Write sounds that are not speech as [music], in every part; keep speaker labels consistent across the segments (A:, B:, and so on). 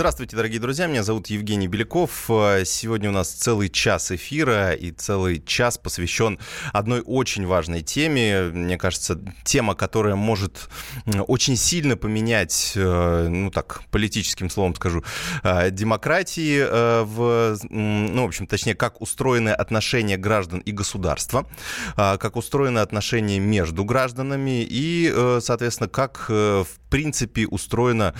A: Здравствуйте, дорогие друзья. Меня зовут Евгений Беляков. Э, сегодня у нас целый час эфира и целый час посвящен одной очень важной теме. Мне кажется, тема, которая может очень сильно поменять, э, ну так, политическим словом скажу, э, демократии в, ну, в общем, точнее, как устроены отношения граждан и государства, как устроены отношения между гражданами и, соответственно, как в принципе устроена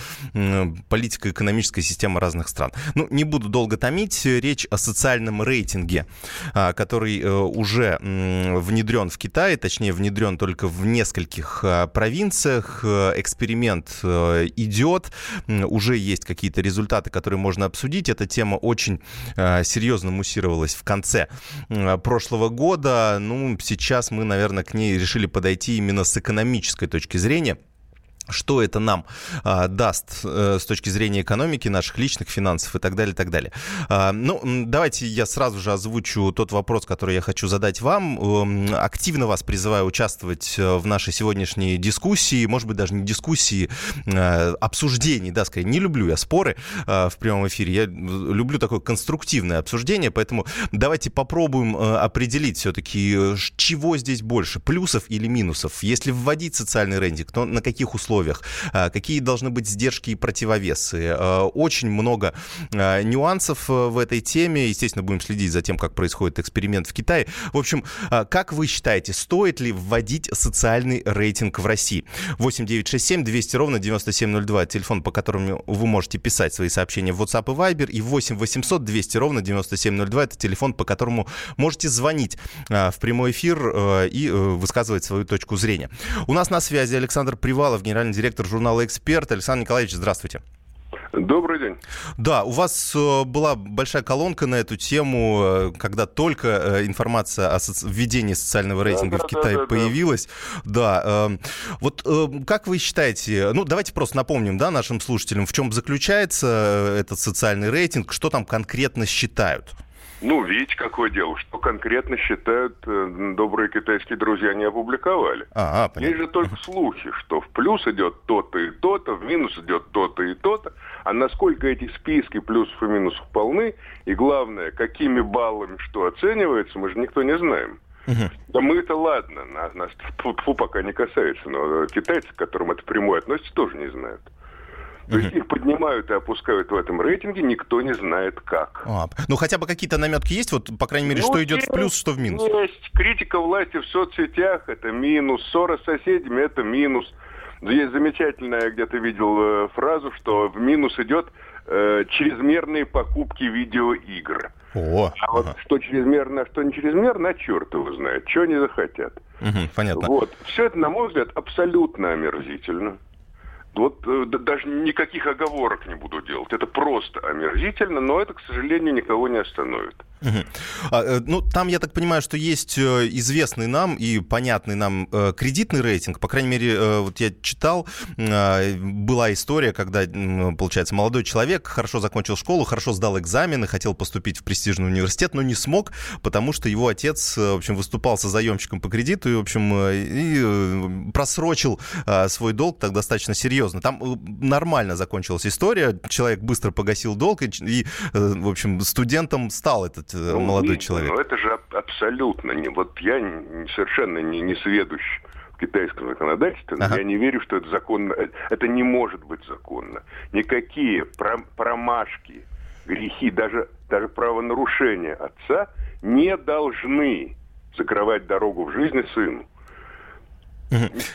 A: политико-экономическая система разных стран. Ну, не буду долго томить. Речь о социальном рейтинге, а, который э, уже внедрен в Китае, точнее, внедрен только в нескольких а, провинциях. Э, эксперимент э, идет, уже есть какие-то результаты, которые можно обсудить. Эта тема очень серьезно муссировалась в конце прошлого года. Ну, сейчас мы, наверное, к ней решили подойти именно с экономической точки зрения что это нам а, даст а, с точки зрения экономики, наших личных финансов и так далее, и так далее. А, ну, давайте я сразу же озвучу тот вопрос, который я хочу задать вам. Активно вас призываю участвовать э, в нашей сегодняшней дискуссии, может быть, даже не дискуссии, а, обсуждений, да, скорее. Не люблю я споры а, в прямом эфире, я люблю такое конструктивное обсуждение, поэтому давайте попробуем определить все-таки, чего здесь больше, плюсов или минусов. Если вводить социальный рейтинг, то на каких условиях условиях, а, какие должны быть сдержки и противовесы. А, очень много а, нюансов э, в этой теме. Естественно, будем следить за тем, как происходит эксперимент в Китае. В общем, как вы считаете, стоит ли вводить социальный рейтинг в России? 8 9 6 7 200 ровно 9702, телефон, по которому вы можете писать свои сообщения в WhatsApp и Viber, и 8 800 200 ровно 9702, это телефон, по которому можете звонить в прямой эфир э, и э, высказывать свою точку зрения. У нас на связи Александр Привалов, генеральный генеральный директор журнала «Эксперт». Александр Николаевич, здравствуйте.
B: Добрый день.
A: Да, у вас э, была большая колонка на эту тему, э, когда только э, информация о введении социального рейтинга да, в Китае да, да, появилась. Да. да. Эм, вот как вы считаете, ну давайте просто напомним, да, нашим слушателям, в чем заключается этот социальный рейтинг, что там конкретно считают?
B: Ну, видите, какое дело. Что конкретно считают э, добрые китайские друзья не опубликовали. А, понятно. Есть же только слухи, что в плюс идет то-то и то-то, в минус идет то-то и то-то. А насколько эти списки плюсов и минусов полны, и главное, какими баллами что оценивается, мы же никто не знаем. Угу. Да мы это ладно, нас, нас фу, пока не касается, но китайцы, к которым это прямое относится, тоже не знают. То есть их поднимают и опускают в этом рейтинге, никто не знает как.
A: А, ну хотя бы какие-то наметки есть, вот по крайней мере, ну, что идет в плюс, что в минус?
B: Есть. Критика власти в соцсетях это минус, ссора с соседями это минус. Есть замечательная, я где-то видел э, фразу, что в минус идет э, чрезмерные покупки видеоигр. О, а ага. вот что чрезмерно, а что не чрезмерно, а черт его знает, что они захотят.
A: Угу, понятно.
B: Вот. Все это, на мой взгляд, абсолютно омерзительно. Вот э, даже никаких оговорок не буду делать. Это просто омерзительно, но это, к сожалению, никого не остановит.
A: А, э, ну, там, я так понимаю, что есть э, известный нам и понятный нам кредитный рейтинг. По крайней мере, вот я читал, была история, когда, получается, молодой человек хорошо закончил школу, хорошо сдал экзамены, хотел поступить в престижный университет, но не смог, потому что его отец, в общем, выступал со заемщиком по кредиту и, в общем, и просрочил свой долг так достаточно серьезно. Там нормально закончилась история, человек быстро погасил долг, и, в общем, студентом стал этот ну, молодой человек?
B: Ну, это же абсолютно не... Вот я совершенно не, не сведущ в китайском законодательстве, но ага. я не верю, что это законно. Э, это не может быть законно. Никакие промашки, грехи, даже, даже правонарушения отца не должны закрывать дорогу в жизни сыну.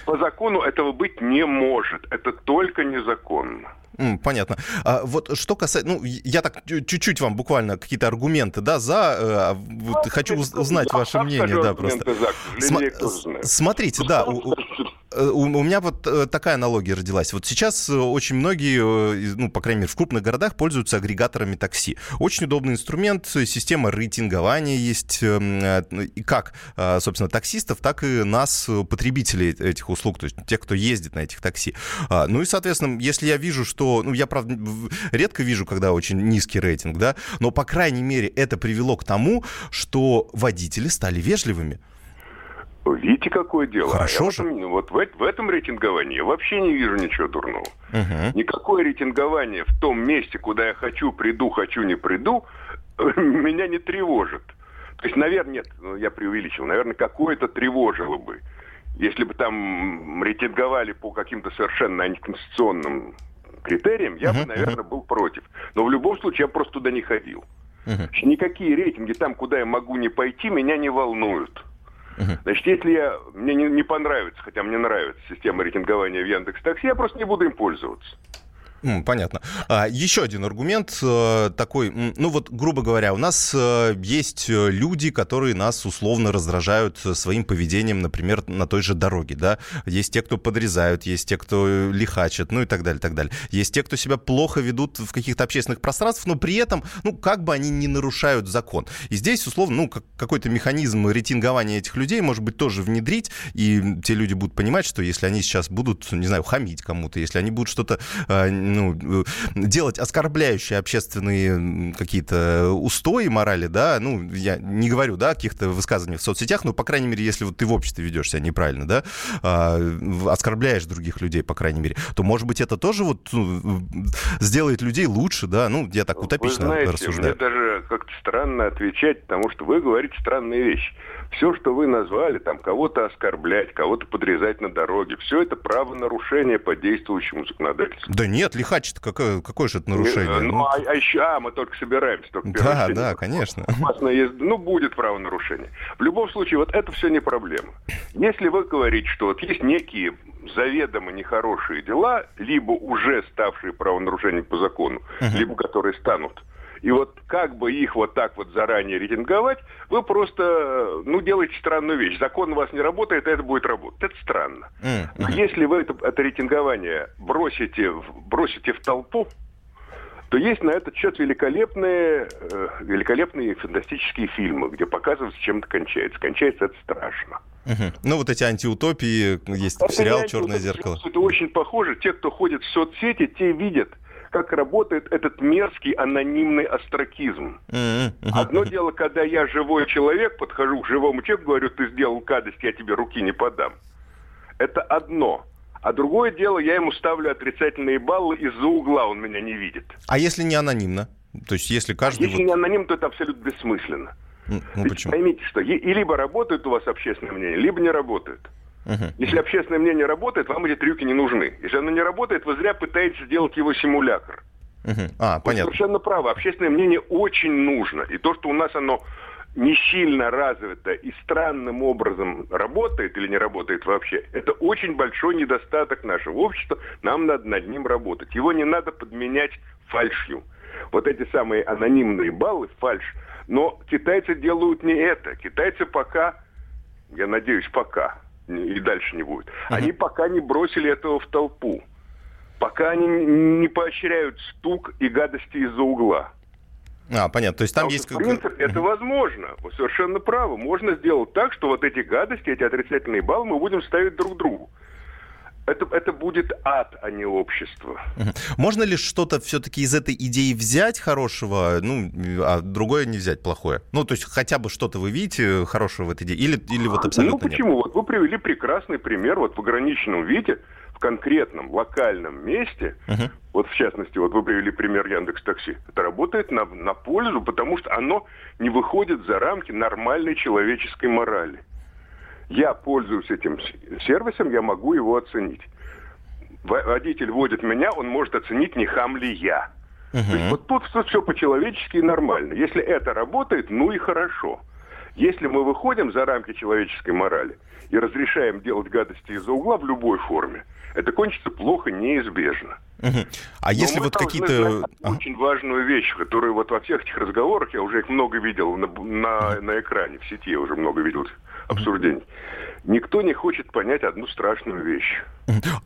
B: По закону этого быть не может. Это только незаконно.
A: Понятно. А вот что касается, ну, я так чуть-чуть вам буквально какие-то аргументы, да, за, э, а вот, ну, хочу узнать ваше мнение, да, просто. За, См- смотрите, да, у, у, у меня вот э, такая аналогия родилась. Вот сейчас э, очень многие, ну, по крайней мере, в крупных городах пользуются агрегаторами такси. Очень удобный инструмент, система рейтингования есть. И как, собственно, таксистов, так и нас, потребителей этих услуг, то есть тех, кто ездит на этих такси. А, ну и, соответственно, если я вижу, что... Ну, я, правда, редко вижу, когда очень низкий рейтинг, да, но, по крайней мере, это привело к тому, что водители стали вежливыми.
B: Видите, какое дело?
A: Хорошо а же.
B: Этом, вот в, в этом рейтинговании я вообще не вижу ничего дурного. Угу. Никакое рейтингование в том месте, куда я хочу, приду, хочу, не приду, [laughs] меня не тревожит. То есть, наверное, нет, ну, я преувеличил, наверное, какое-то тревожило бы. Если бы там рейтинговали по каким-то совершенно антиконституционным критериям, я uh-huh, бы, наверное, uh-huh. был против. Но в любом случае я просто туда не ходил. Uh-huh. Никакие рейтинги там, куда я могу не пойти, меня не волнуют. Uh-huh. Значит, если я, мне не, не понравится, хотя мне нравится система рейтингования в Яндекс Такси, я просто не буду им пользоваться.
A: Понятно. А, еще один аргумент э, такой, ну вот, грубо говоря, у нас э, есть э, люди, которые нас условно раздражают своим поведением, например, на той же дороге, да. Есть те, кто подрезают, есть те, кто лихачат, ну и так далее, так далее. Есть те, кто себя плохо ведут в каких-то общественных пространствах, но при этом, ну, как бы они не нарушают закон. И здесь, условно, ну, какой-то механизм рейтингования этих людей, может быть, тоже внедрить, и те люди будут понимать, что если они сейчас будут, не знаю, хамить кому-то, если они будут что-то ну, делать оскорбляющие общественные какие-то устои, морали, да, ну, я не говорю, да, о каких-то высказываниях в соцсетях, но, по крайней мере, если вот ты в обществе ведешь себя неправильно, да, а, оскорбляешь других людей, по крайней мере, то, может быть, это тоже вот ну, сделает людей лучше, да, ну, я так утопично
B: вы знаете,
A: рассуждаю.
B: Мне даже как-то странно отвечать, потому что вы говорите странные вещи все, что вы назвали, там кого-то оскорблять, кого-то подрезать на дороге, все это правонарушение по действующему законодательству.
A: Да нет, лихач-то какое, какое же это нарушение?
B: Ну, ну а, а еще, а, мы только собираемся. Только
A: да, да, конечно.
B: Опасная езда, ну, будет правонарушение. В любом случае, вот это все не проблема. Если вы говорите, что вот есть некие заведомо нехорошие дела, либо уже ставшие правонарушением по закону, uh-huh. либо которые станут, и вот как бы их вот так вот заранее рейтинговать, вы просто, ну, делаете странную вещь. Закон у вас не работает, а это будет работать. Это странно. Mm-hmm. Если вы это, это рейтингование бросите, бросите в толпу, то есть на этот счет великолепные, э, великолепные фантастические фильмы, где показывается, чем это кончается. Кончается это страшно.
A: Угу. Ну, вот эти антиутопии, есть это сериал «Черное зеркало».
B: Это очень похоже. Те, кто ходит в соцсети, те видят, как работает этот мерзкий анонимный астракизм. Одно дело, когда я живой человек, подхожу к живому человеку, говорю, ты сделал гадость, я тебе руки не подам. Это одно. А другое дело, я ему ставлю отрицательные баллы из-за угла, он меня не видит.
A: А если не анонимно? То есть если каждый...
B: Если вот... не анонимно, то это абсолютно бессмысленно. Ну, Ведь почему? Поймите, что и либо работает у вас общественное мнение, либо не работает. Угу. Если общественное мнение работает, вам эти трюки не нужны. Если оно не работает, вы зря пытаетесь сделать его симулятор.
A: Угу. А, понятно.
B: Вы совершенно правы. Общественное мнение очень нужно. И то, что у нас оно не сильно развито и странным образом работает или не работает вообще, это очень большой недостаток нашего общества. Нам надо над ним работать. Его не надо подменять фальшью. Вот эти самые анонимные баллы, фальш. Но китайцы делают не это. Китайцы пока, я надеюсь, пока, и дальше не будет. Они пока не бросили этого в толпу. Пока они не поощряют стук и гадости из-за угла.
A: А, понятно. То есть там Потому есть...
B: В принципе, это возможно. Вы совершенно правы. Можно сделать так, что вот эти гадости, эти отрицательные баллы мы будем ставить друг другу это, это будет ад, а не общество.
A: Можно ли что-то все-таки из этой идеи взять хорошего, ну, а другое не взять плохое? Ну, то есть хотя бы что-то вы видите хорошего в этой идее? Или, или вот абсолютно
B: Ну, почему? Нет? Вот вы привели прекрасный пример вот в ограниченном виде, в конкретном локальном месте, uh-huh. вот в частности, вот вы привели пример Яндекс Такси, это работает на, на пользу, потому что оно не выходит за рамки нормальной человеческой морали я пользуюсь этим сервисом, я могу его оценить. Водитель водит меня, он может оценить, не хам ли я. Угу. То есть вот тут все, все по-человечески и нормально. Если это работает, ну и хорошо. Если мы выходим за рамки человеческой морали и разрешаем делать гадости из-за угла в любой форме, это кончится плохо неизбежно.
A: Угу. А Но если вот какие-то...
B: Очень важную вещь, которую вот во всех этих разговорах, я уже их много видел на, на, на экране, в сети я уже много видел обсуждений. Никто не хочет понять одну страшную вещь.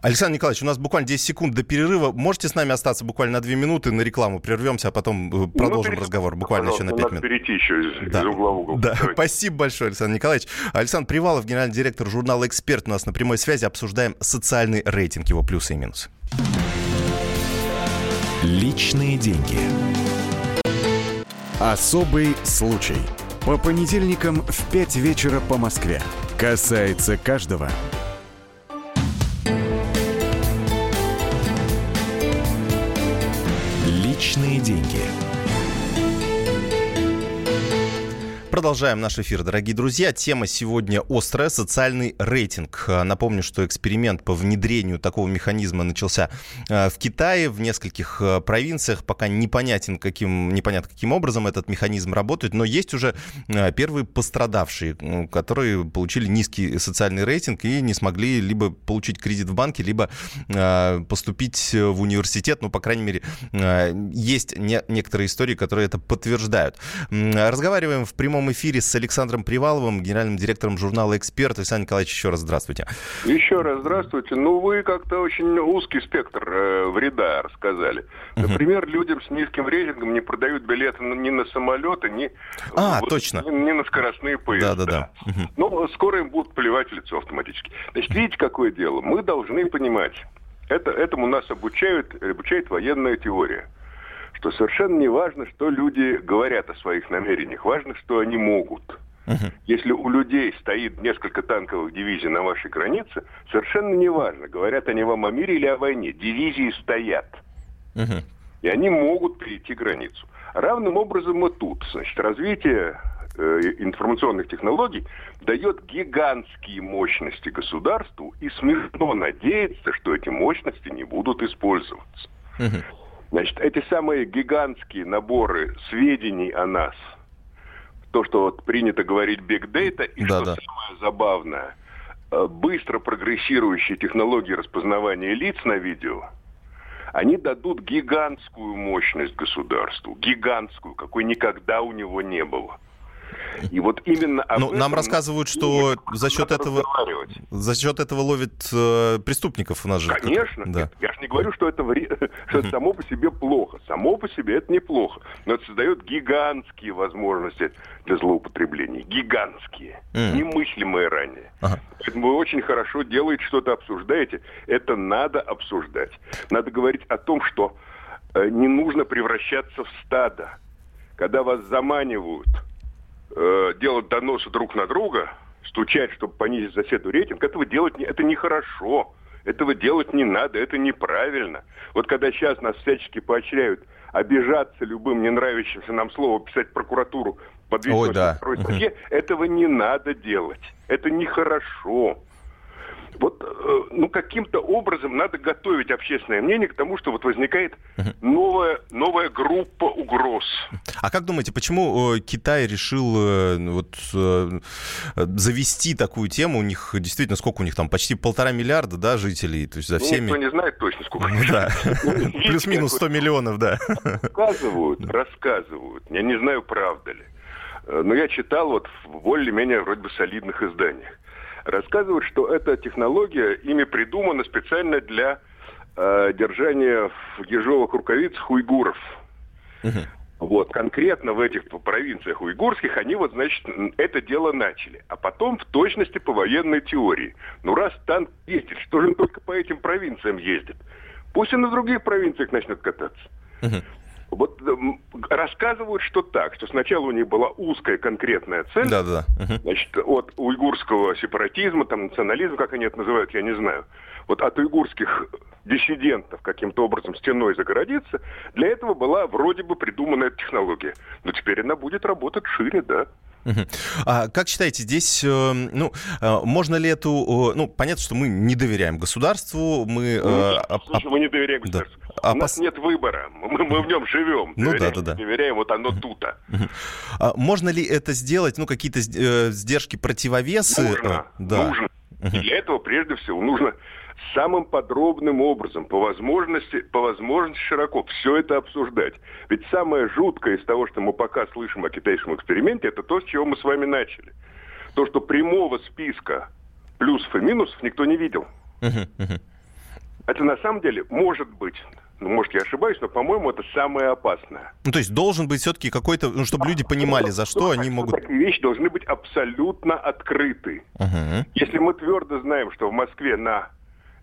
A: Александр Николаевич, у нас буквально 10 секунд до перерыва. Можете с нами остаться буквально на 2 минуты, на рекламу прервемся, а потом э, ну, продолжим ну, разговор буквально еще на 5 минут.
B: перейти еще из, да. из угла в угол.
A: Да. Спасибо большое, Александр Николаевич. Александр Привалов, генеральный директор журнала «Эксперт» у нас на прямой связи. Обсуждаем социальный рейтинг, его плюсы и минусы.
C: Личные деньги. Особый случай. По понедельникам в 5 вечера по Москве. Касается каждого. Личные деньги.
A: Продолжаем наш эфир, дорогие друзья. Тема сегодня острая, социальный рейтинг. Напомню, что эксперимент по внедрению такого механизма начался э, в Китае, в нескольких э, провинциях. Пока непонятен, каким, непонятно, каким образом этот механизм работает, но есть уже э, первые пострадавшие, которые получили низкий социальный рейтинг и не смогли либо получить кредит в банке, либо поступить в университет. Ну, по крайней мере, есть некоторые истории, которые это подтверждают. Разговариваем в прямом эфире с Александром Приваловым, генеральным директором журнала «Эксперт». Александр Николаевич, еще раз здравствуйте.
B: Еще раз здравствуйте. Ну, вы как-то очень узкий спектр э, вреда рассказали. Например, uh-huh. людям с низким рейтингом не продают билеты ни на самолеты, ни,
A: а, вот, точно.
B: ни, ни на скоростные поезда. Да, да, да. Uh-huh. Ну, скоро им будут плевать в лицо автоматически. Значит, видите, какое дело? Мы должны понимать, это, этому нас обучают, обучает военная теория – что совершенно не важно, что люди говорят о своих намерениях, важно, что они могут. Uh-huh. Если у людей стоит несколько танковых дивизий на вашей границе, совершенно не важно, говорят они вам о мире или о войне. Дивизии стоят. Uh-huh. И они могут перейти границу. Равным образом и тут. Значит, развитие э, информационных технологий дает гигантские мощности государству, и смешно надеяться, что эти мощности не будут использоваться. Uh-huh. Значит, эти самые гигантские наборы сведений о нас, то, что вот принято говорить big data, и да, что да. самое забавное, э, быстро прогрессирующие технологии распознавания лиц на видео, они дадут гигантскую мощность государству, гигантскую, какой никогда у него не было.
A: И вот именно об ну, нам рассказывают, что за счет этого за счет этого ловят э, преступников у нас же.
B: Конечно. Да. Нет, я же не говорю, что это, вре... [laughs] что это само по себе плохо. Само по себе это неплохо. Но это создает гигантские возможности для злоупотреблений. Гигантские. Mm. Немыслимые ранее. Ага. Поэтому вы очень хорошо делаете, что-то обсуждаете. Это надо обсуждать. Надо говорить о том, что э, не нужно превращаться в стадо. Когда вас заманивают э, делать доносы друг на друга, стучать, чтобы понизить соседу рейтинг, этого делать не, это нехорошо. Этого делать не надо, это неправильно. Вот когда сейчас нас всячески поощряют обижаться любым не нравящимся нам словом, писать прокуратуру под Ой, да. статье, этого не надо делать. Это нехорошо вот э, ну каким-то образом надо готовить общественное мнение к тому, что вот возникает новая, новая группа угроз.
A: А как думаете, почему э, Китай решил э, вот, завести такую тему? У них действительно, сколько у них там, почти полтора миллиарда да, жителей? То есть за всеми...
B: Никто не знает точно, сколько.
A: Ну, да. [laughs] Плюс-минус 100 миллионов, да.
B: Рассказывают, рассказывают. Я не знаю, правда ли. Но я читал вот в более-менее вроде бы солидных изданиях рассказывают, что эта технология ими придумана специально для э, держания в ежовых рукавицах уйгуров. Угу. Вот, конкретно в этих провинциях уйгурских они вот, значит, это дело начали. А потом в точности по военной теории. Ну, раз танк ездит, что же он только по этим провинциям ездит? Пусть и на других провинциях начнет кататься. Угу. Вот рассказывают, что так, что сначала у них была узкая конкретная цель, да, да. Угу. значит, от уйгурского сепаратизма, там, национализма, как они это называют, я не знаю, вот от уйгурских диссидентов каким-то образом стеной загородиться, для этого была вроде бы придумана эта технология. Но теперь она будет работать шире, да.
A: А как считаете, здесь, э, ну, э, можно ли эту, ну, понятно, что мы не доверяем государству, мы...
B: Ну, нет, слушай, мы не доверяем государству. Да. У нас нет выбора, мы, мы в нем живем.
A: Ну доверяем, да, да, да.
B: Доверяем, вот оно тут.
A: А можно ли это сделать, ну, какие-то э, сдержки, противовесы?
B: Нужно, да. нужно. Для этого, прежде всего, нужно самым подробным образом, по возможности, по возможности широко все это обсуждать. Ведь самое жуткое из того, что мы пока слышим о китайском эксперименте, это то, с чего мы с вами начали. То, что прямого списка плюсов и минусов никто не видел. Это на самом деле может быть ну, может, я ошибаюсь, но, по-моему, это самое опасное.
A: Ну, то есть должен быть все-таки какой-то, ну, чтобы люди понимали, за что они могут...
B: Такие вещи должны быть абсолютно открыты. Uh-huh. Если мы твердо знаем, что в Москве на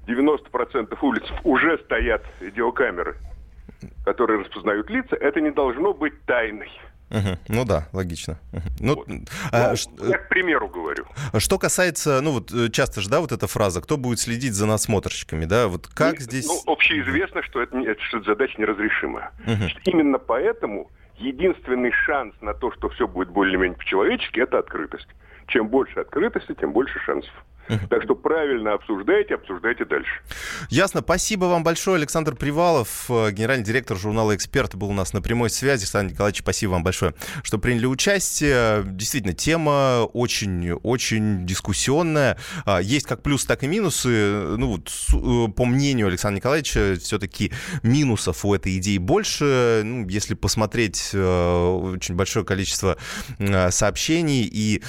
B: 90% улиц уже стоят видеокамеры, которые распознают лица, это не должно быть тайной.
A: Угу. Ну да, логично.
B: Ну, вот. а, ну, я к примеру говорю.
A: Что касается, ну вот э, часто же, да, вот эта фраза, кто будет следить за насмотрщиками, да, вот как ну, здесь... Ну,
B: общеизвестно, что это, это что задача неразрешимая. Угу. Именно поэтому единственный шанс на то, что все будет более-менее по-человечески, это открытость. Чем больше открытости, тем больше шансов. Так что правильно обсуждайте, обсуждайте дальше.
A: Ясно. Спасибо вам большое. Александр Привалов, э, генеральный директор журнала «Эксперт», был у нас на прямой связи. Александр Николаевич, спасибо вам большое, что приняли участие. Действительно, тема очень-очень дискуссионная. А, есть как плюсы, так и минусы. Ну, вот, э, по мнению Александра Николаевича, все-таки минусов у этой идеи больше. Ну, если посмотреть э, очень большое количество сообщений и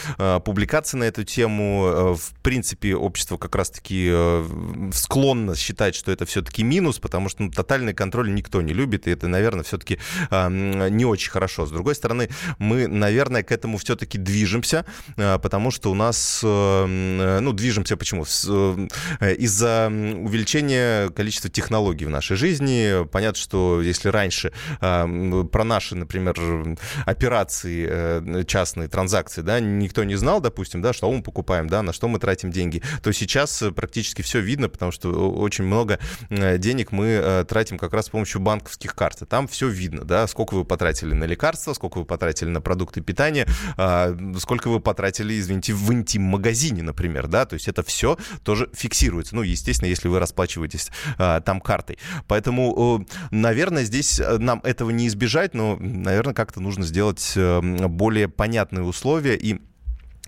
A: публикаций на эту тему, в принципе, общество как раз-таки э, склонно считать, что это все-таки минус, потому что ну, тотальный контроль никто не любит, и это, наверное, все-таки э, не очень хорошо. С другой стороны, мы, наверное, к этому все-таки движемся, э, потому что у нас, э, ну, движемся почему? Э, из-за увеличения количества технологий в нашей жизни. Понятно, что если раньше э, про наши, например, операции, э, частные транзакции, да, никто не знал, допустим, да, что мы покупаем, да, на что мы тратим деньги, то сейчас э, практически все видно, потому что очень много э, денег мы э, тратим как раз с помощью банковских карт. Там все видно, да, сколько вы потратили на лекарства, сколько вы потратили на продукты питания, а, сколько вы потратили, извините, в интим-магазине, например, да, то есть это все тоже фиксируется. Ну, естественно, если вы расплачиваетесь а, там картой. Поэтому, наверное, здесь нам этого не избежать, но, наверное, как-то нужно сделать более понятные условия и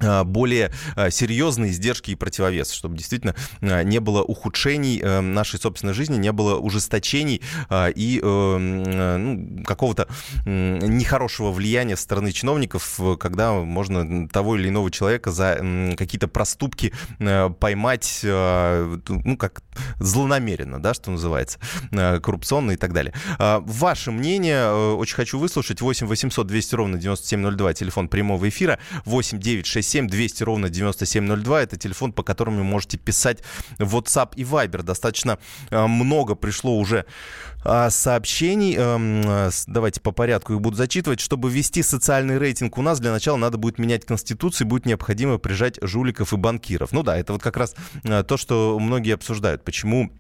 A: более а, серьезные издержки и противовес, чтобы действительно а, не было ухудшений э, нашей собственной жизни, не было ужесточений и э, ну, какого-то нехорошего влияния со стороны чиновников, когда можно того или иного человека за какие-то проступки э, поймать, ну, как злонамеренно, да, что называется, коррупционно и так далее. Ваше мнение очень хочу выслушать. 8 800 200 ровно 9702, телефон прямого эфира, 8 9 6 7 200 ровно 9702. Это телефон, по которому вы можете писать в WhatsApp и Viber. Достаточно э, много пришло уже э, сообщений. Эм, э, давайте по порядку их буду зачитывать. Чтобы ввести социальный рейтинг у нас, для начала надо будет менять Конституцию, будет необходимо прижать жуликов и банкиров. Ну да, это вот как раз то, что многие обсуждают. Почему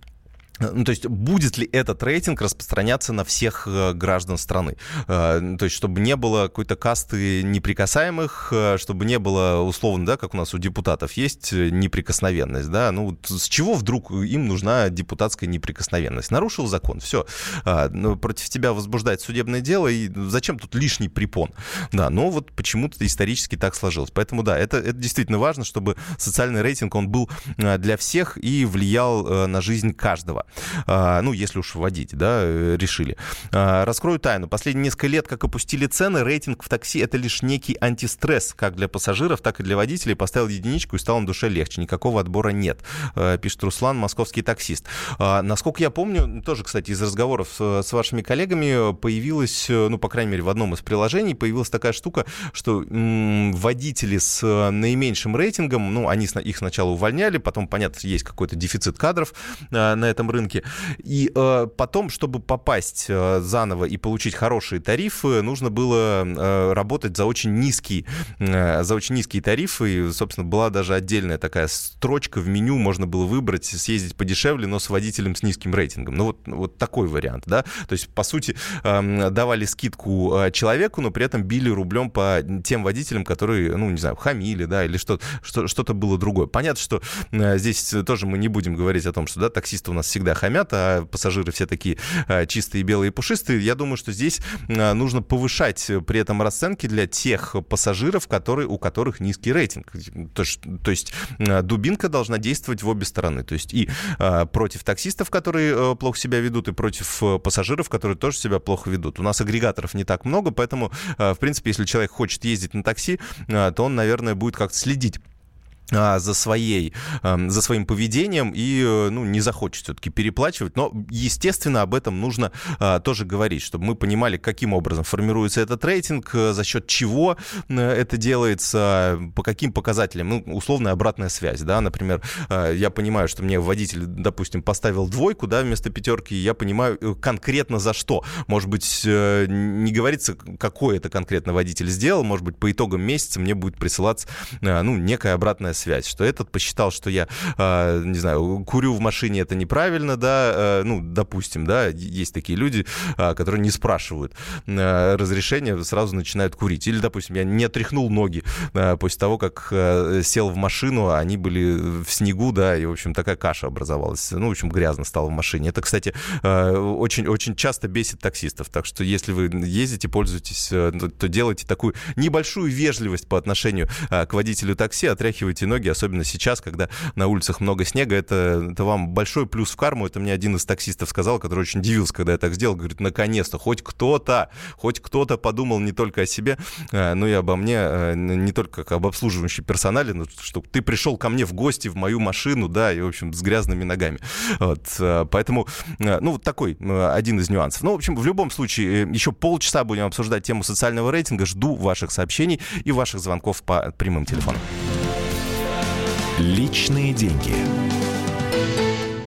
A: ну, то есть будет ли этот рейтинг распространяться на всех э, граждан страны? Э, то есть чтобы не было какой-то касты неприкасаемых, э, чтобы не было условно, да, как у нас у депутатов есть неприкосновенность, да, ну с чего вдруг им нужна депутатская неприкосновенность? Нарушил закон, все, ну, против тебя возбуждать судебное дело, и зачем тут лишний препон? Да, но вот почему-то исторически так сложилось. Поэтому да, это, это действительно важно, чтобы социальный рейтинг, он был для всех и влиял на жизнь каждого. А, ну, если уж вводить, да, э, решили. А, раскрою тайну. Последние несколько лет, как опустили цены, рейтинг в такси — это лишь некий антистресс, как для пассажиров, так и для водителей. Поставил единичку и стало на душе легче. Никакого отбора нет, а, пишет Руслан, московский таксист. Насколько я помню, тоже, кстати, из разговоров с вашими коллегами появилась, ну, по крайней мере, в одном из приложений появилась такая штука, что водители с наименьшим рейтингом, ну, они их сначала увольняли, потом, понятно, есть какой-то дефицит кадров на этом рынке, рынке. И э, потом, чтобы попасть э, заново и получить хорошие тарифы, нужно было э, работать за очень низкий, э, за очень низкие тарифы. И, собственно, была даже отдельная такая строчка в меню, можно было выбрать, съездить подешевле, но с водителем с низким рейтингом. Ну, вот, вот такой вариант, да. То есть, по сути, э, давали скидку э, человеку, но при этом били рублем по тем водителям, которые, ну, не знаю, хамили, да, или что-то что, что было другое. Понятно, что э, здесь тоже мы не будем говорить о том, что, да, таксисты у нас всегда всегда хамят, а пассажиры все такие а, чистые, белые пушистые. Я думаю, что здесь а, нужно повышать при этом расценки для тех пассажиров, которые, у которых низкий рейтинг. То, то есть а, дубинка должна действовать в обе стороны. То есть и против таксистов, которые плохо себя ведут, и против пассажиров, которые тоже себя плохо ведут. У нас агрегаторов не так много, поэтому, в принципе, если человек хочет ездить на такси, то он, наверное, будет как-то следить за, своей, за своим поведением и э, ну, не захочет все-таки переплачивать. Но, естественно, об этом нужно а, тоже говорить, чтобы мы понимали, каким образом формируется этот рейтинг, э, за счет чего э, это делается, по каким показателям. Ну, условная обратная связь, да, например, я понимаю, что мне водитель, допустим, поставил двойку, да, вместо пятерки, и я понимаю конкретно за что. Может быть, не говорится, какой это конкретно водитель сделал, может быть, по итогам месяца мне будет присылаться, ну, некая обратная связь, что этот посчитал, что я, э, не знаю, курю в машине, это неправильно, да, э, ну, допустим, да, есть такие люди, э, которые не спрашивают э, разрешения, сразу начинают курить. Или, допустим, я не отряхнул ноги э, после того, как сел в машину, а они были в снегу, да, и, в общем, такая каша образовалась. Ну, в общем, грязно стало в машине. Это, кстати, э, очень, очень часто бесит таксистов. Так что, если вы ездите, пользуетесь, то делайте такую небольшую вежливость по отношению к водителю такси, отряхивайте ноги, особенно сейчас, когда на улицах много снега. Это, это вам большой плюс в карму. Это мне один из таксистов сказал, который очень удивился, когда я так сделал. Говорит, наконец-то, хоть кто-то, хоть кто-то подумал не только о себе, э, но и обо мне, э, не только как об обслуживающем персонале, но что ты пришел ко мне в гости в мою машину, да, и, в общем, с грязными ногами. Вот, э, поэтому, ну, вот такой один из нюансов. Ну, в общем, в любом случае, еще полчаса будем обсуждать тему социального рейтинга. Жду ваших сообщений и ваших звонков по прямым телефонам.
C: Личные деньги.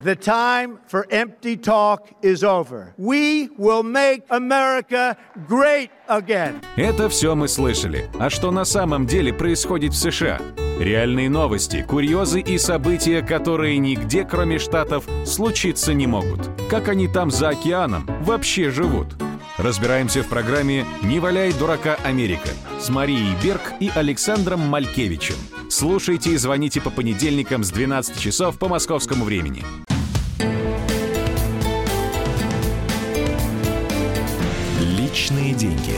D: The time for empty talk is over. We will make America great again.
C: Это все мы слышали. А что на самом деле происходит в США? Реальные новости, курьезы и события, которые нигде, кроме Штатов, случиться не могут. Как они там за океаном вообще живут? Разбираемся в программе «Не валяй дурака Америка» с Марией Берг и Александром Малькевичем. Слушайте и звоните по понедельникам с 12 часов по московскому времени. Личные деньги.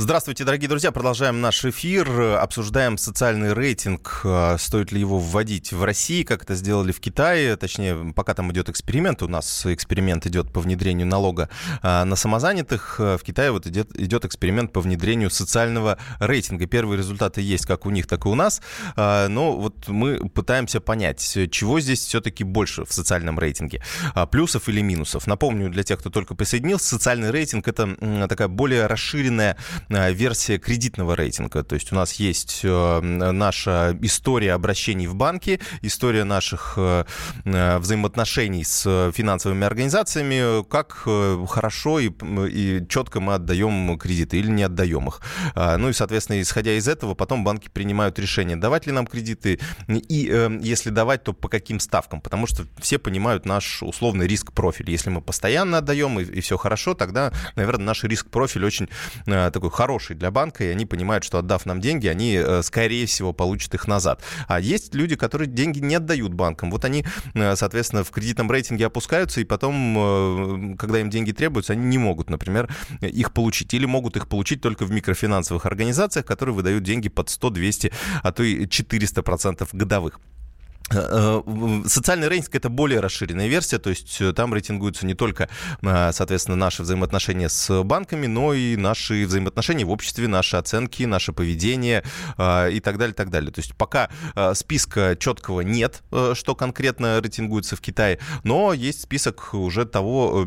A: Здравствуйте, дорогие друзья. Продолжаем наш эфир. Обсуждаем социальный рейтинг. А, стоит ли его вводить в России, как это сделали в Китае. Точнее, пока там идет эксперимент. У нас эксперимент идет по внедрению налога а, на самозанятых. В Китае вот идет, идет эксперимент по внедрению социального рейтинга. Первые результаты есть как у них, так и у нас. Но вот мы пытаемся понять, чего здесь все-таки больше в социальном рейтинге. Плюсов или минусов. Напомню, для тех, кто только присоединился, социальный рейтинг — это такая более расширенная Э, версия кредитного рейтинга. То есть у нас есть э, наша история обращений в банки, история наших э, взаимоотношений с финансовыми организациями, как хорошо и, и четко мы отдаем кредиты или не отдаем их. А, ну и, соответственно, исходя из этого, потом банки принимают решение, давать ли нам кредиты, и если давать, то по каким ставкам, потому что все понимают наш условный риск-профиль. Если мы постоянно отдаем и, и все хорошо, тогда, наверное, наш риск-профиль очень такой хороший для банка, и они понимают, что отдав нам деньги, они, э, скорее всего, получат их назад. А есть люди, которые деньги не отдают банкам. Вот они, э, соответственно, в кредитном рейтинге опускаются, и потом, э, когда им деньги требуются, они не могут, например, их получить. Или могут их получить только в микрофинансовых организациях, которые выдают деньги под 100, 200, а то и 400 процентов годовых. Э, э, социальный рейтинг это более расширенная версия, то есть э, там рейтингуются не только, соответственно, наши взаимоотношения с банками, но и наши взаимоотношения в обществе, наши оценки, наше поведение и так далее, так далее. То есть пока списка четкого нет, что конкретно рейтингуется в Китае, но есть список уже того,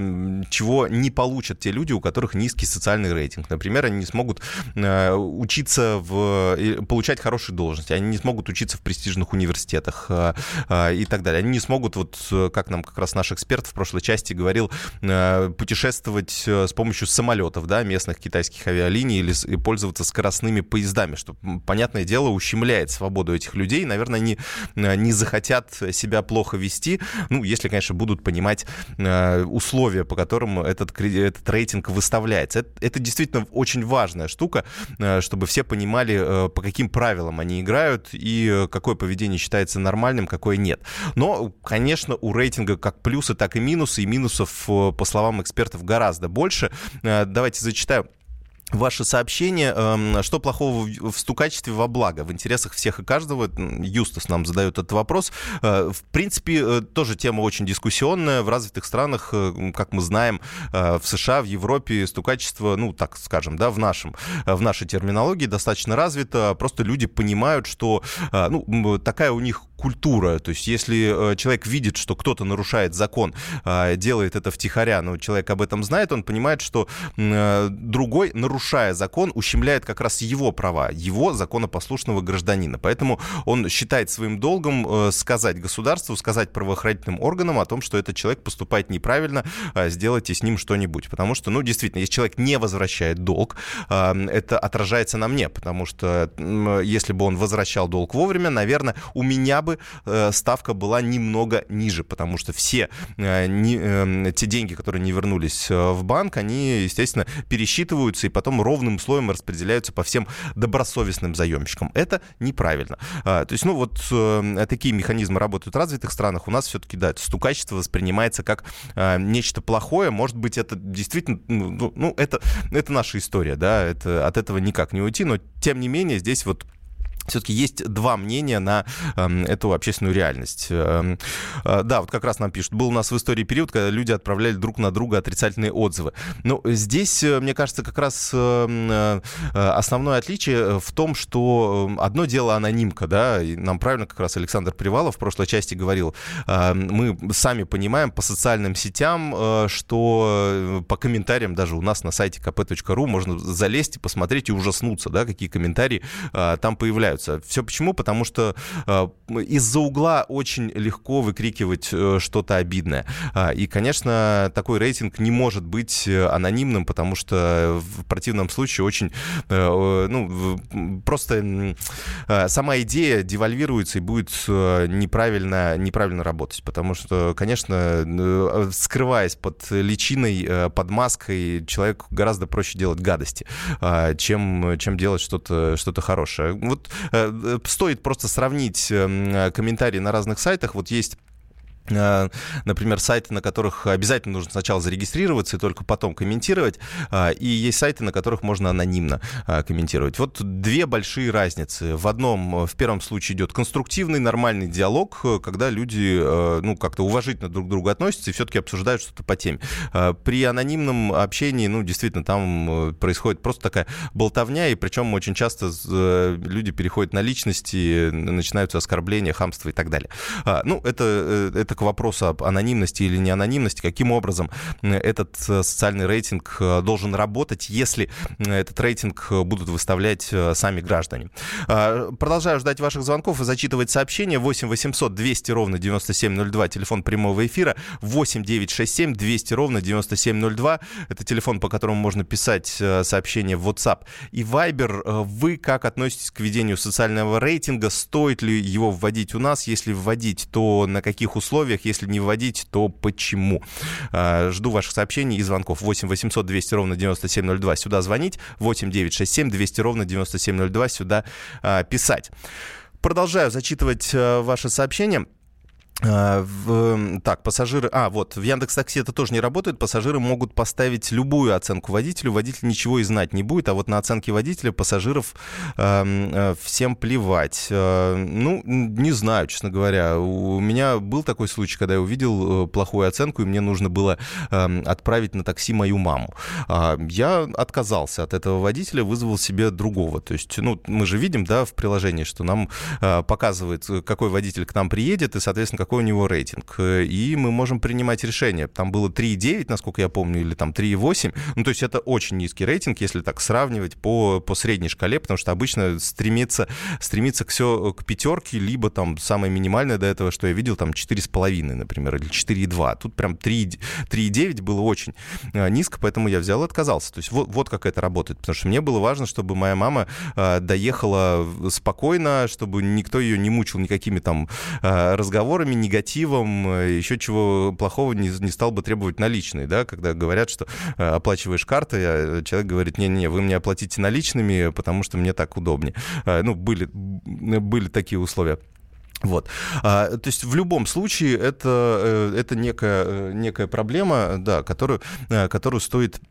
A: чего не получат те люди, у которых низкий социальный рейтинг. Например, они не смогут учиться в получать хорошие должности, они не смогут учиться в престижных университетах а, и так далее. Они не смогут, вот э, как нам как раз наш эксперт в прошлой части говорил, э, путешествовать э, с помощью самолетов, да, местных китайских авиалиний или пользоваться скоростными поездами, что, понятное дело, ущемляет свободу этих людей. Наверное, они не захотят себя плохо вести, ну, если, конечно, будут понимать условия, по которым этот, этот рейтинг выставляется. Это, это действительно очень важная штука, чтобы все понимали, по каким правилам они играют и какое поведение считается нормальным, нормальным, какое нет. Но, конечно, у рейтинга как плюсы, так и минусы, и минусов, э, по словам экспертов, гораздо больше. Э, давайте зачитаю Ваше сообщение, эм, что плохого в стукачестве во благо, в интересах всех и каждого? Юстас нам задает этот вопрос. Э, в принципе, тоже тема очень дискуссионная. В развитых странах, как мы знаем, в США, в Европе стукачество, ну, так скажем, да, в, нашем, в нашей терминологии достаточно развито. Просто люди понимают, что ну, такая у них культура. То есть если человек видит, что кто-то нарушает закон, делает это втихаря, но человек об этом знает, он понимает, что другой нарушает нарушая закон, ущемляет как раз его права, его законопослушного гражданина. Поэтому он считает своим долгом э, сказать государству, сказать правоохранительным органам о том, что этот человек поступает неправильно, э, сделайте с ним что-нибудь. Потому что, ну, действительно, если человек не возвращает долг, э, это отражается на мне, потому что если бы он возвращал долг вовремя, наверное, у меня бы ставка была немного ниже, потому что все те деньги, которые не вернулись в банк, они, естественно, пересчитываются и потом ровным слоем распределяются по всем добросовестным заемщикам. Это неправильно. А, то есть, ну вот э, такие механизмы работают в развитых странах. У нас все-таки, да, стукачество воспринимается как э, нечто плохое. Может быть, это действительно, ну, ну, ну, это, это наша история, да, это, от этого никак не уйти, но тем не менее здесь вот все-таки есть два мнения на э, эту общественную реальность. Э, э, да, вот как раз нам пишут, был у нас в истории период, когда люди отправляли друг на друга отрицательные отзывы. Но здесь, э, мне кажется, как раз э, э, основное отличие в том, что одно дело анонимка, да, и нам правильно как раз Александр Привалов в прошлой части говорил, мы сами понимаем по социальным сетям, что по комментариям даже у нас на сайте kp.ru можно залезть и посмотреть и ужаснуться, да, какие комментарии там появляются появляются. Все почему? Потому что э, из-за угла очень легко выкрикивать э, что-то обидное. Э, и, конечно, такой рейтинг не может быть э, анонимным, потому что в противном случае очень, ну, просто сама идея девальвируется и будет неправильно, неправильно работать. Потому что, конечно, скрываясь под личиной, под маской, человеку гораздо проще делать гадости, э, чем, чем делать что-то что хорошее. Вот стоит просто сравнить эм, комментарии на разных сайтах. Вот есть Э, например, сайты, на которых обязательно нужно сначала зарегистрироваться и только потом комментировать, э, и есть сайты, на которых можно анонимно э, комментировать. Вот две большие разницы. В одном, в первом случае идет конструктивный, нормальный диалог, когда люди, ну, как-то уважительно друг к другу относятся и все-таки обсуждают что-то по теме. При анонимном общении, ну, действительно, там происходит просто такая болтовня, и причем очень часто люди переходят на личности, начинаются оскорбления, хамство и так далее. Ну, это, это к вопросу об анонимности или не анонимности, каким образом этот э, социальный рейтинг э, должен работать, если этот рейтинг будут выставлять э, сами граждане. А, продолжаю ждать ваших звонков и зачитывать сообщения. 8 800 200 ровно 9702, телефон прямого эфира. 8 967 200 ровно 9702. Это телефон, по которому можно писать сообщения в WhatsApp и Viber. Вы как относитесь к ведению социального рейтинга? Стоит ли его вводить у нас? Если вводить, то на каких условиях? Условиях, если не вводить, то почему? А, жду ваших сообщений и звонков. 8 800 200 ровно 9702. Сюда звонить. 8 967 200 ровно 9702. Сюда а, писать. Продолжаю зачитывать а, ваши сообщения. А, в, так, пассажиры... А, вот, в Яндекс Такси это тоже не работает. Пассажиры могут поставить любую оценку водителю. Водитель ничего и знать не будет. А вот на оценки водителя пассажиров э, всем плевать. Э, ну, не знаю, честно говоря. У меня был такой случай, когда я увидел э, плохую оценку, и мне нужно было э, отправить на такси мою маму. Э, я отказался от этого водителя, вызвал себе другого. То есть, ну, мы же видим, да, в приложении, что нам э, показывает, какой водитель к нам приедет, и, соответственно, какой у него рейтинг. И мы можем принимать решение. Там было 3,9, насколько я помню, или там 3,8. Ну, то есть это очень низкий рейтинг, если так сравнивать по, по средней шкале, потому что обычно стремится, стремится к все к пятерке, либо там самое минимальное до этого, что я видел, там 4,5, например, или 4,2. Тут прям 3,9 было очень а, низко, поэтому я взял и отказался. То есть вот, вот как это работает. Потому что мне было важно, чтобы моя мама э, доехала спокойно, чтобы никто ее не мучил никакими там э, разговорами, негативом, э, еще чего плохого не, не стал бы требовать наличные, да, когда говорят, что э, оплачиваешь картой, а человек говорит, не-не, вы мне оплатите наличными, потому что мне так удобнее. Э, ну, были, были такие условия. Вот. А, то есть в любом случае это, это некая, некая проблема, да, которую, которую стоит Э,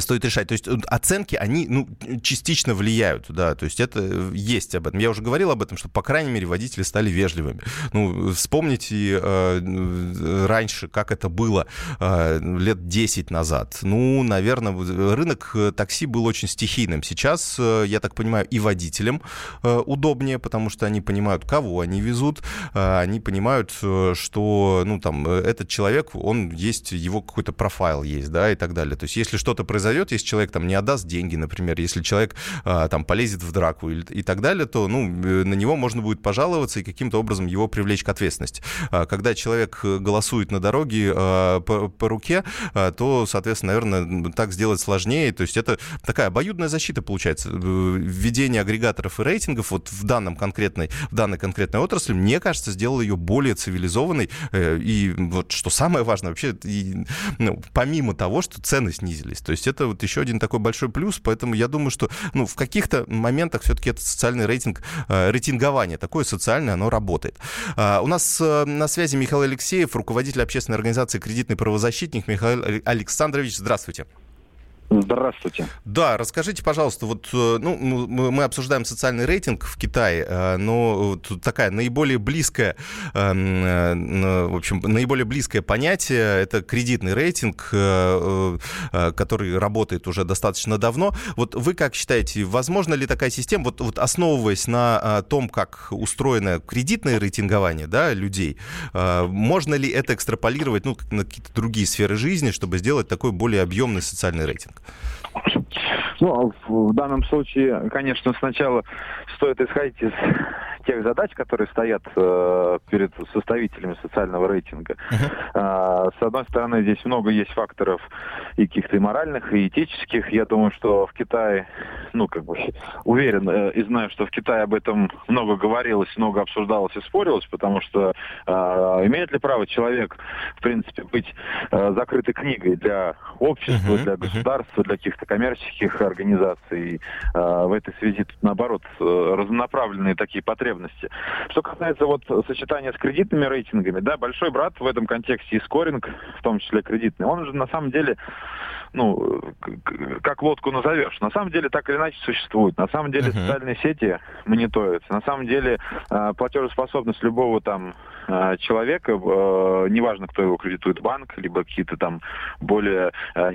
A: стоит решать. То есть оценки, они ну, частично влияют, да, то есть это есть об этом. Я уже говорил об этом, что, по крайней мере, водители стали вежливыми. Ну, вспомните э, раньше, как это было э, лет 10 назад. Ну, наверное, рынок такси был очень стихийным. Сейчас, э, я так понимаю, и водителям э, удобнее, потому что они понимают, кого они везут, э, они понимают, э, что, ну, там, этот человек, он есть, его какой-то профайл есть, да, и так далее. То есть если что-то произойдет, если человек там не отдаст деньги, например, если человек а, там полезет в драку и, так далее, то ну, э, на него можно будет пожаловаться и каким-то образом его привлечь к ответственности. А, когда человек э, голосует на дороге а, по, по руке, то, соответственно, наверное, так сделать сложнее. То есть это такая обоюдная защита получается. Введение агрегаторов и рейтингов вот в, данном конкретной, в данной конкретной отрасли, мне кажется, сделало ее более цивилизованной. И вот что самое важное, вообще, и, ну, помимо того, что цены снизились. То есть есть это вот еще один такой большой плюс, поэтому я думаю, что ну, в каких-то моментах все-таки этот социальный рейтинг, э, рейтингование такое социальное, оно работает. А, у нас э, на связи Михаил Алексеев, руководитель общественной организации «Кредитный правозащитник». Михаил Александрович, здравствуйте.
E: Здравствуйте.
A: Да, расскажите, пожалуйста, вот э, ну, мы обсуждаем социальный рейтинг в Китае, э, но тут такая наиболее близкая, э, в общем, наиболее близкое понятие это кредитный рейтинг, который работает уже достаточно давно. Вот вы как считаете, возможно ли такая система, вот, вот основываясь на том, как устроено кредитное рейтингование да, людей, можно ли это экстраполировать ну, на какие-то другие сферы жизни, чтобы сделать такой более объемный социальный рейтинг?
E: Ну, в данном случае, конечно, сначала стоит исходить из тех задач, которые стоят э, перед составителями социального рейтинга. Uh-huh. Э, с одной стороны, здесь много есть факторов и каких-то и моральных, и этических. Я думаю, что в Китае, ну, как бы, уверен э, и знаю, что в Китае об этом много говорилось, много обсуждалось и спорилось, потому что э, имеет ли право человек, в принципе, быть э, закрытой книгой для общества, uh-huh. для государства, для каких-то коммерческих организаций. Э, в этой связи, тут, наоборот, э, разнонаправленные такие потребности потребности. Что касается вот сочетания с кредитными рейтингами, да, большой брат в этом контексте и скоринг, в том числе кредитный, он же на самом деле ну, как лодку назовешь. На самом деле так или иначе существует. На самом деле uh-huh. социальные сети мониторятся. На самом деле э, платежеспособность любого там э, человека, э, неважно, кто его кредитует, банк, либо какие-то там более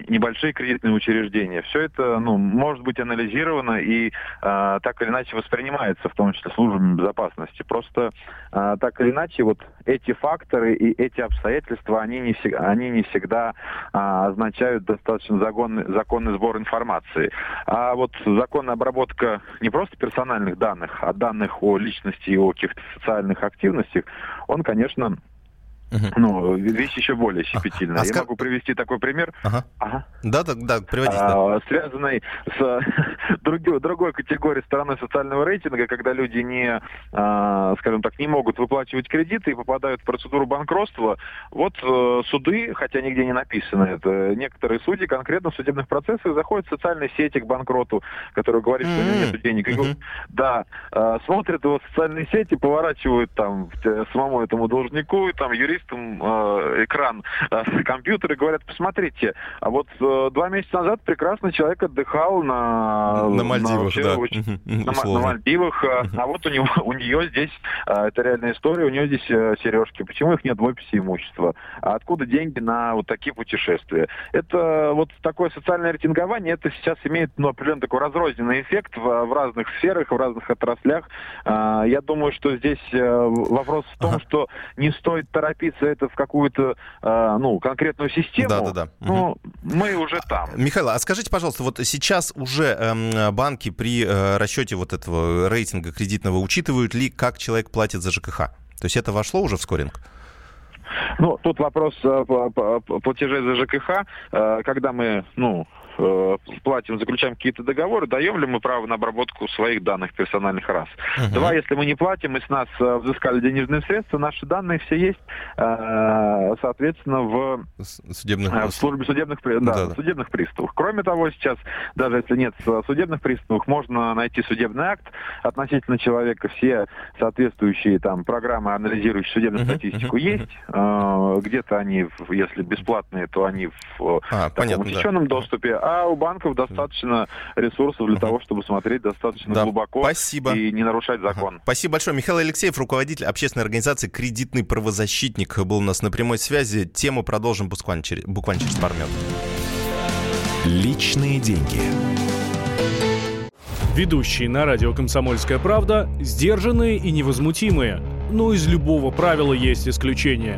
E: небольшие кредитные учреждения, все это, ну, может быть анализировано и так или иначе воспринимается, в том числе службами безопасности. Просто так или иначе вот эти факторы и эти обстоятельства, они не, всегда, они не всегда означают достаточно законный, законный сбор информации. А вот законная обработка не просто персональных данных, а данных о личности и о каких-то социальных активностях, он, конечно, Угу. Ну, вещь еще более щепетильная. А, Я ска... могу привести такой пример.
A: Ага. Ага. Да, да, да, приводите. А,
E: связанный с [laughs] другой, другой категорией стороны социального рейтинга, когда люди не, а, скажем так, не могут выплачивать кредиты и попадают в процедуру банкротства. Вот э, суды, хотя нигде не написано это, некоторые судьи конкретно в судебных процессах заходят в социальные сети к банкроту, который говорит, что у него нет денег. Mm-hmm. Да, э, смотрят его социальные сети, поворачивают там самому этому должнику, и там юрист журналистам э, экран э, [laughs] компьютера и говорят, посмотрите, а вот э, два месяца назад прекрасный человек отдыхал на...
A: На Мальдивах, на, вообще,
E: да. Очень, на, на Мальдивах, э, а вот у него, [laughs] у нее здесь, э, это реальная история, у нее здесь э, сережки. Почему их нет в описи имущества? А откуда деньги на вот такие путешествия? Это вот такое социальное рейтингование, это сейчас имеет ну, определенный такой разрозненный эффект в, в разных сферах, в разных отраслях. Э, я думаю, что здесь э, вопрос в том, ага. что не стоит торопиться превратиться это в какую-то, э, ну, конкретную систему, да, да, да. ну, угу. мы уже там.
A: Михаил, а скажите, пожалуйста, вот сейчас уже э, банки при э, расчете вот этого рейтинга кредитного учитывают ли, как человек платит за ЖКХ? То есть это вошло уже в скоринг?
E: Ну, тут вопрос э, платежей за ЖКХ. Э, когда мы, ну, э, платим, заключаем какие-то договоры, даем ли мы право на обработку своих данных персональных раз. Uh-huh. Два, если мы не платим, и с нас э, взыскали денежные средства, наши данные все есть, э, соответственно, в, судебных... э, в службе судебных, да, да, да. судебных приставов. Кроме того, сейчас, даже если нет судебных приставов, можно найти судебный акт относительно человека, все соответствующие там программы, анализирующие судебную uh-huh, статистику, uh-huh, есть. Э, где-то они, если бесплатные, то они в а, таком понятно, усеченном да. доступе, а у банков достаточно ресурсов для того, чтобы смотреть достаточно да. глубоко
A: Спасибо.
E: и не нарушать закон.
A: Ага. Спасибо большое. Михаил Алексеев, руководитель общественной организации «Кредитный правозащитник» был у нас на прямой связи. Тему продолжим буквально через, буквально через пару минут.
C: Личные деньги.
F: Ведущие на радио «Комсомольская правда» сдержанные и невозмутимые. Но из любого правила есть исключение.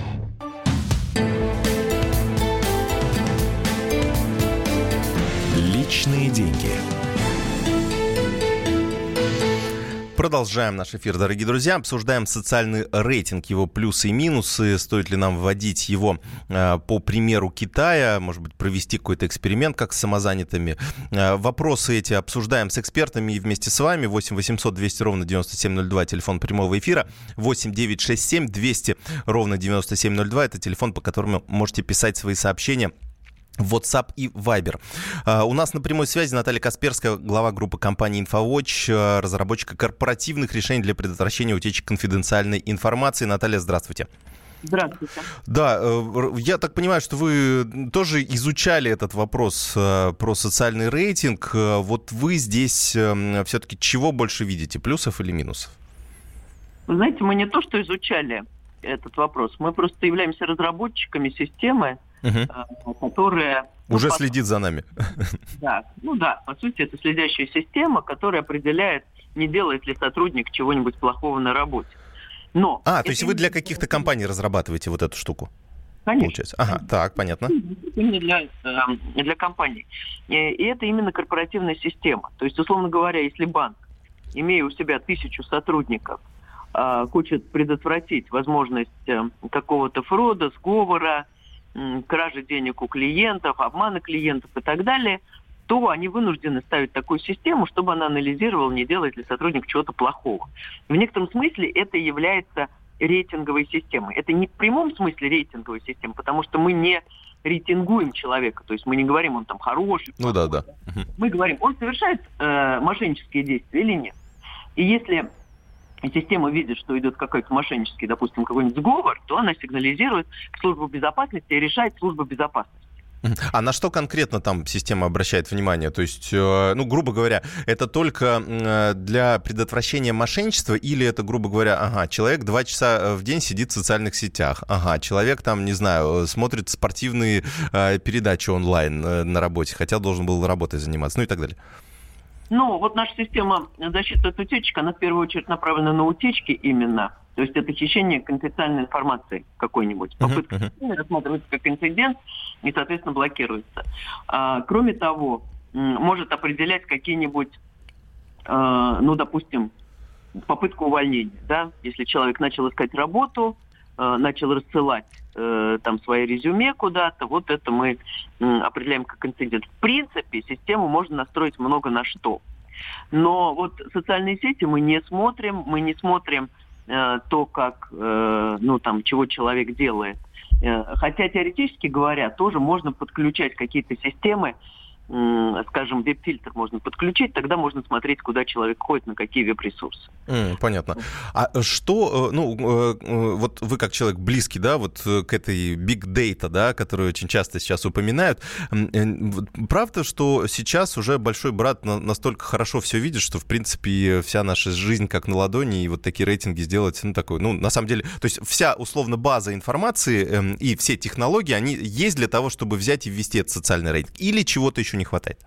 A: Продолжаем наш эфир, дорогие друзья. Обсуждаем социальный рейтинг, его плюсы и минусы. Стоит ли нам вводить его э, по примеру Китая? Может быть, провести какой-то эксперимент, как с самозанятыми? Э, вопросы эти обсуждаем с экспертами и вместе с вами. 8 800 200 ровно 9702, телефон прямого эфира. 8 967 200 ровно 9702, это телефон, по которому можете писать свои сообщения WhatsApp и Viber. Uh, у нас на прямой связи Наталья Касперская, глава группы компании InfoWatch, uh, разработчика корпоративных решений для предотвращения утечек конфиденциальной информации. Наталья, здравствуйте.
G: Здравствуйте.
A: Да, э, я так понимаю, что вы тоже изучали этот вопрос э, про социальный рейтинг. Э, вот вы здесь эм, все-таки чего больше видите, плюсов или минусов?
G: Вы знаете, мы не то что изучали этот вопрос, мы просто являемся разработчиками системы, угу. которая...
A: Ну, Уже по... следит за нами.
G: Да, ну да, по сути, это следящая система, которая определяет, не делает ли сотрудник чего-нибудь плохого на работе. Но...
A: А, то есть вы для каких-то компаний разрабатываете вот эту штуку?
G: Конечно.
A: Получается. Ага, так, понятно.
G: Именно для, эм, для компаний. И это именно корпоративная система. То есть, условно говоря, если банк, имея у себя тысячу сотрудников, э, хочет предотвратить возможность э, какого-то фрода, сговора, кражи денег у клиентов, обмана клиентов и так далее, то они вынуждены ставить такую систему, чтобы она анализировала, не делает ли сотрудник чего-то плохого. В некотором смысле это является рейтинговой системой. Это не в прямом смысле рейтинговой системы, потому что мы не рейтингуем человека, то есть мы не говорим, он там хороший.
A: Ну да, да.
G: Мы говорим, он совершает э, мошеннические действия или нет. И если и система видит, что идет какой-то мошеннический, допустим, какой-нибудь сговор, то она сигнализирует службу безопасности и решает службу безопасности.
A: А на что конкретно там система обращает внимание? То есть, э, ну, грубо говоря, это только э, для предотвращения мошенничества или это, грубо говоря, ага, человек два часа э, в день сидит в социальных сетях, ага, человек там, не знаю, смотрит спортивные передачи онлайн на работе, хотя должен был работой заниматься, ну и так далее.
G: Ну, вот наша система защиты от утечек, она в первую очередь направлена на утечки именно. То есть это хищение конфиденциальной информации какой-нибудь. Попытка uh-huh. рассматривается как инцидент и, соответственно, блокируется. А, кроме того, может определять какие-нибудь, а, ну, допустим, попытку увольнения. Да? Если человек начал искать работу, а, начал рассылать э, там свои резюме куда-то, вот это мы определяем как инцидент. В принципе, систему можно настроить много на что. Но вот социальные сети мы не смотрим, мы не смотрим э, то, как, э, ну там, чего человек делает. Э, хотя теоретически говоря, тоже можно подключать какие-то системы, скажем, веб-фильтр можно подключить, тогда можно смотреть, куда человек ходит, на какие веб-ресурсы.
A: Mm, понятно. А что, э, ну, э, э, вот вы как человек близкий, да, вот к этой big data, да, которую очень часто сейчас упоминают, правда, что сейчас уже большой брат настолько хорошо все видит, что, в принципе, вся наша жизнь как на ладони, и вот такие рейтинги сделать, ну, такой, ну, на самом деле, то есть вся, условно, база информации эм, и все технологии, они есть для того, чтобы взять и ввести этот социальный рейтинг, или чего-то еще не хватает?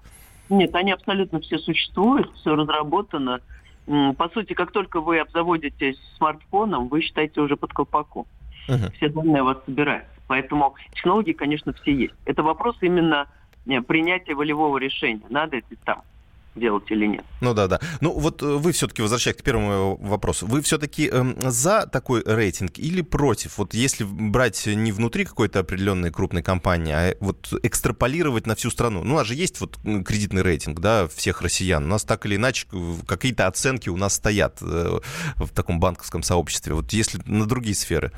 G: Нет, они абсолютно все существуют, все разработано. По сути, как только вы обзаводитесь смартфоном, вы считаете уже под колпаком. Uh-huh. Все данные вас собираются. Поэтому технологии, конечно, все есть. Это вопрос именно э, принятия волевого решения. Надо это там делать или нет.
A: Ну да, да. Ну вот э, вы все-таки, возвращаясь к первому вопросу, вы все-таки э, за такой рейтинг или против? Вот если брать не внутри какой-то определенной крупной компании, а вот экстраполировать на всю страну. Ну, у нас же есть вот кредитный рейтинг, да, всех россиян. У нас так или иначе какие-то оценки у нас стоят э, в таком банковском сообществе. Вот если на другие сферы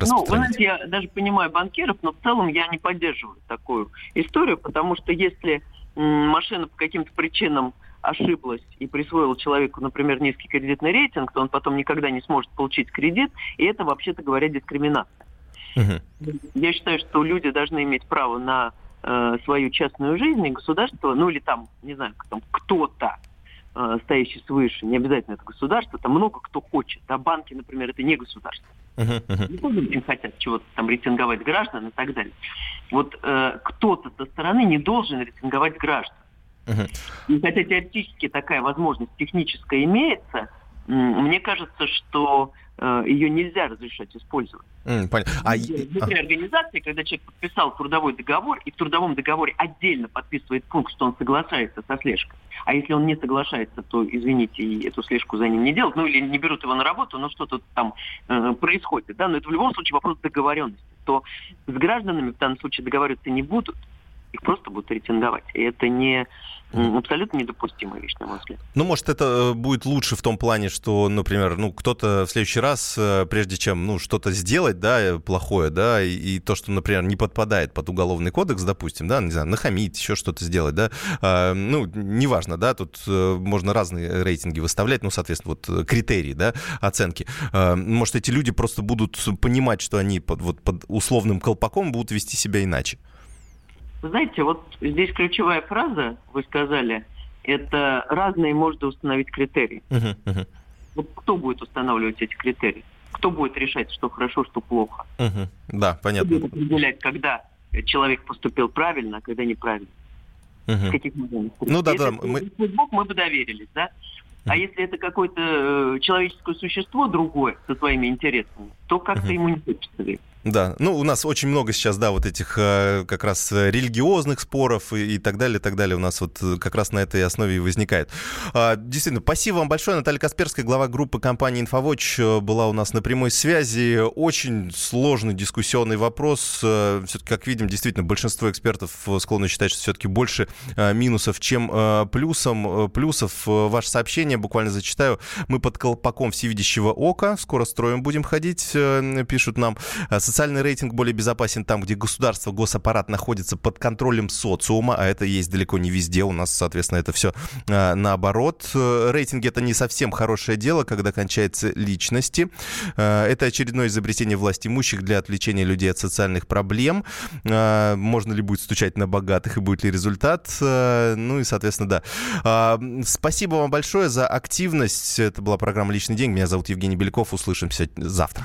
G: Ну, вы знаете, я даже понимаю банкиров, но в целом я не поддерживаю такую историю, потому что если машина по каким-то причинам ошиблась и присвоила человеку, например, низкий кредитный рейтинг, то он потом никогда не сможет получить кредит, и это, вообще-то говоря, дискриминация. Угу. Я считаю, что люди должны иметь право на э, свою частную жизнь, и государство, ну или там, не знаю, там кто-то, э, стоящий свыше, не обязательно это государство, там много кто хочет. А банки, например, это не государство. Uh-huh, uh-huh. Не хотят чего-то там рейтинговать граждан и так далее. Вот э, кто-то со стороны не должен рейтинговать граждан. И хотя теоретически такая возможность техническая имеется, мне кажется, что ее нельзя разрешать использовать. Mm, понятно. А... Внутри организации, когда человек подписал трудовой договор, и в трудовом договоре отдельно подписывает пункт, что он соглашается со слежкой. А если он не соглашается, то, извините, и эту слежку за ним не делают, ну или не берут его на работу, но что-то там э, происходит. Да? Но это в любом случае вопрос договоренности. То с гражданами в данном случае договариваться не будут, их просто будут рейтинговать. И это не абсолютно недопустимая вещь, на мой взгляд.
A: Ну, может, это э, будет лучше в том плане, что, например, ну, кто-то в следующий раз, э, прежде чем, ну, что-то сделать, да, э, плохое, да, и, и то, что, например, не подпадает под уголовный кодекс, допустим, да, не знаю, нахамить, еще что-то сделать, да, а, ну, неважно, да, тут можно разные рейтинги выставлять, ну, соответственно, вот критерии, да, оценки. А, может, эти люди просто будут понимать, что они под, вот, под условным колпаком будут вести себя иначе.
G: Вы знаете, вот здесь ключевая фраза, вы сказали, это разные можно установить критерии. Uh-huh, uh-huh. Вот кто будет устанавливать эти критерии? Кто будет решать, что хорошо, что плохо?
A: Uh-huh. Да, понятно.
G: Кто будет определять, когда человек поступил правильно, а когда неправильно?
A: Uh-huh. каких Ну да, да.
G: Мы... Мы бы доверились, да? А если это какое-то э, человеческое существо другое со своими интересами, то как-то ему не хочется верить.
A: Да, ну у нас очень много сейчас, да, вот этих э, как раз религиозных споров и, и так далее, и так далее. У нас вот э, как раз на этой основе и возникает. А, действительно, спасибо вам большое. Наталья Касперская, глава группы компании «Инфовоч», э, была у нас на прямой связи. Очень сложный дискуссионный вопрос. Все-таки, как видим, действительно, большинство экспертов склонны считать, что все-таки больше минусов, чем плюсом, плюсов. Ваше сообщение буквально зачитаю. Мы под колпаком всевидящего ока. Скоро строим будем ходить, пишут нам Социальный рейтинг более безопасен там, где государство, госаппарат находится под контролем социума, а это есть далеко не везде. У нас, соответственно, это все а, наоборот. Рейтинги это не совсем хорошее дело, когда кончается личности. А, это очередное изобретение власть имущих для отвлечения людей от социальных проблем. А, можно ли будет стучать на богатых и будет ли результат? Ну и, соответственно, да. А, спасибо вам большое за активность. Это была программа «Личный день». Меня зовут Евгений Беляков. Услышимся завтра.